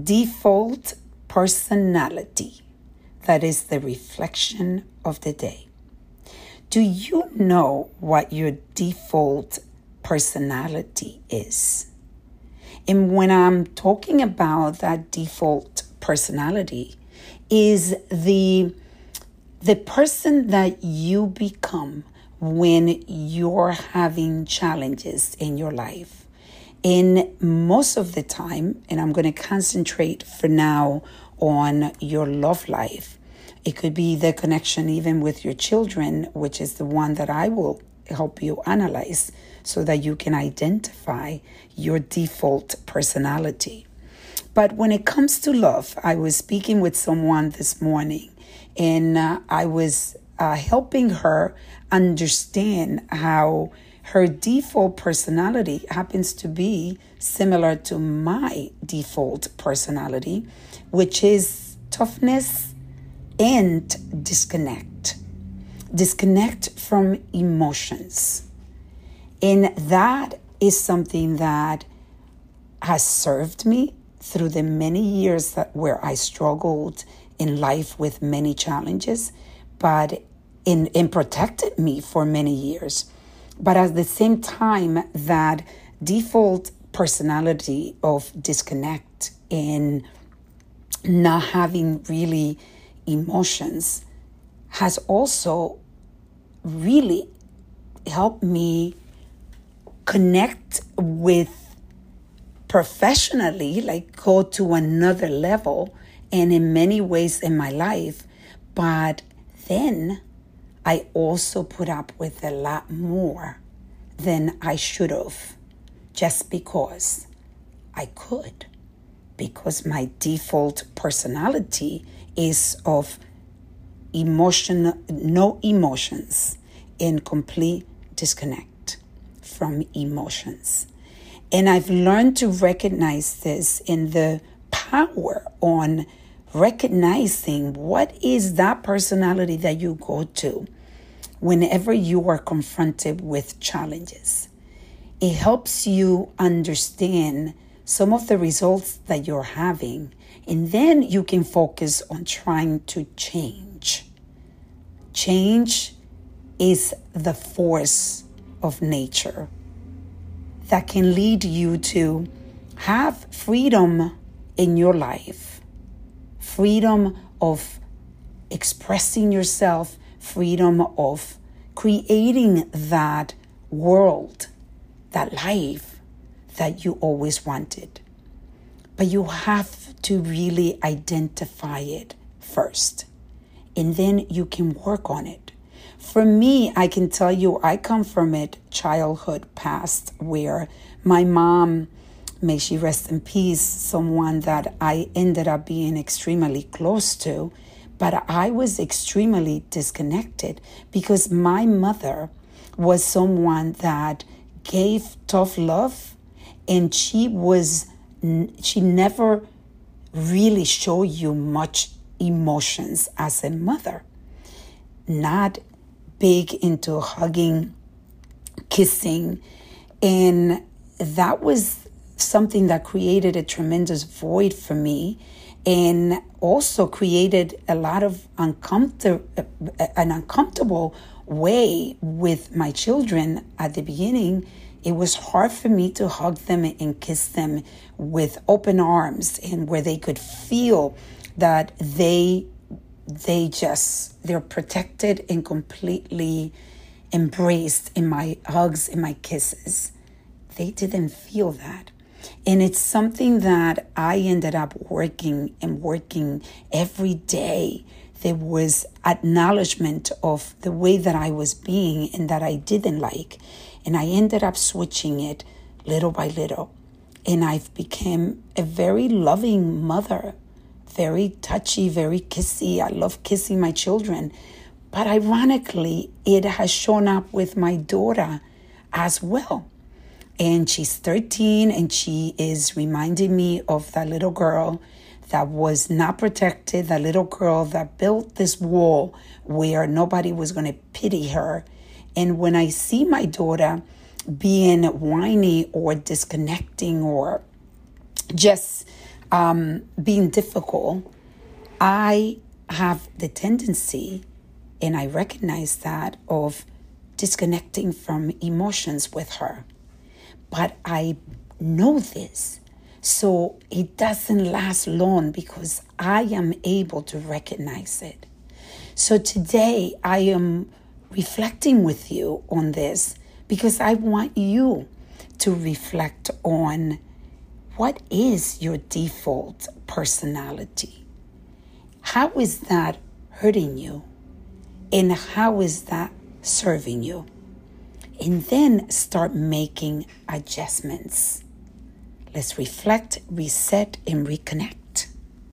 default personality that is the reflection of the day. Do you know what your default personality is? And when I'm talking about that default personality, is the the person that you become when you're having challenges in your life. In most of the time, and I'm going to concentrate for now on your love life. It could be the connection even with your children, which is the one that I will help you analyze so that you can identify your default personality. But when it comes to love, I was speaking with someone this morning and uh, I was uh, helping her understand how her default personality happens to be similar to my default personality, which is toughness and disconnect. Disconnect from emotions. And that is something that has served me through the many years that where I struggled in life with many challenges, but in, in protected me for many years. But at the same time, that default personality of disconnect and not having really emotions has also really helped me connect with professionally, like go to another level and in many ways in my life. But then I also put up with a lot more than I should have just because I could. Because my default personality is of emotion, no emotions, and complete disconnect from emotions. And I've learned to recognize this in the power on recognizing what is that personality that you go to whenever you are confronted with challenges. It helps you understand some of the results that you're having, and then you can focus on trying to change. Change is the force of nature that can lead you to have freedom in your life freedom of expressing yourself, freedom of creating that world, that life that you always wanted. But you have to really identify it first, and then you can work on it. For me, I can tell you, I come from a childhood past where my mom may she rest in peace, someone that I ended up being extremely close to, but I was extremely disconnected because my mother was someone that gave tough love and she was she never really showed you much emotions as a mother. Not big into hugging kissing and that was something that created a tremendous void for me and also created a lot of uncomfortable an uncomfortable way with my children at the beginning. It was hard for me to hug them and kiss them with open arms and where they could feel that they they just they're protected and completely embraced in my hugs and my kisses. They didn't feel that and it's something that I ended up working and working every day. There was acknowledgement of the way that I was being and that I didn't like. And I ended up switching it little by little. And I've become a very loving mother, very touchy, very kissy. I love kissing my children. But ironically, it has shown up with my daughter as well and she's 13 and she is reminding me of that little girl that was not protected, that little girl that built this wall where nobody was going to pity her. And when I see my daughter being whiny or disconnecting or just um, being difficult, I have the tendency, and I recognize that, of disconnecting from emotions with her. But I know this. So it doesn't last long because I am able to recognize it. So today I am reflecting with you on this because I want you to reflect on what is your default personality? How is that hurting you? And how is that serving you? And then start making adjustments. Let's reflect, reset, and reconnect.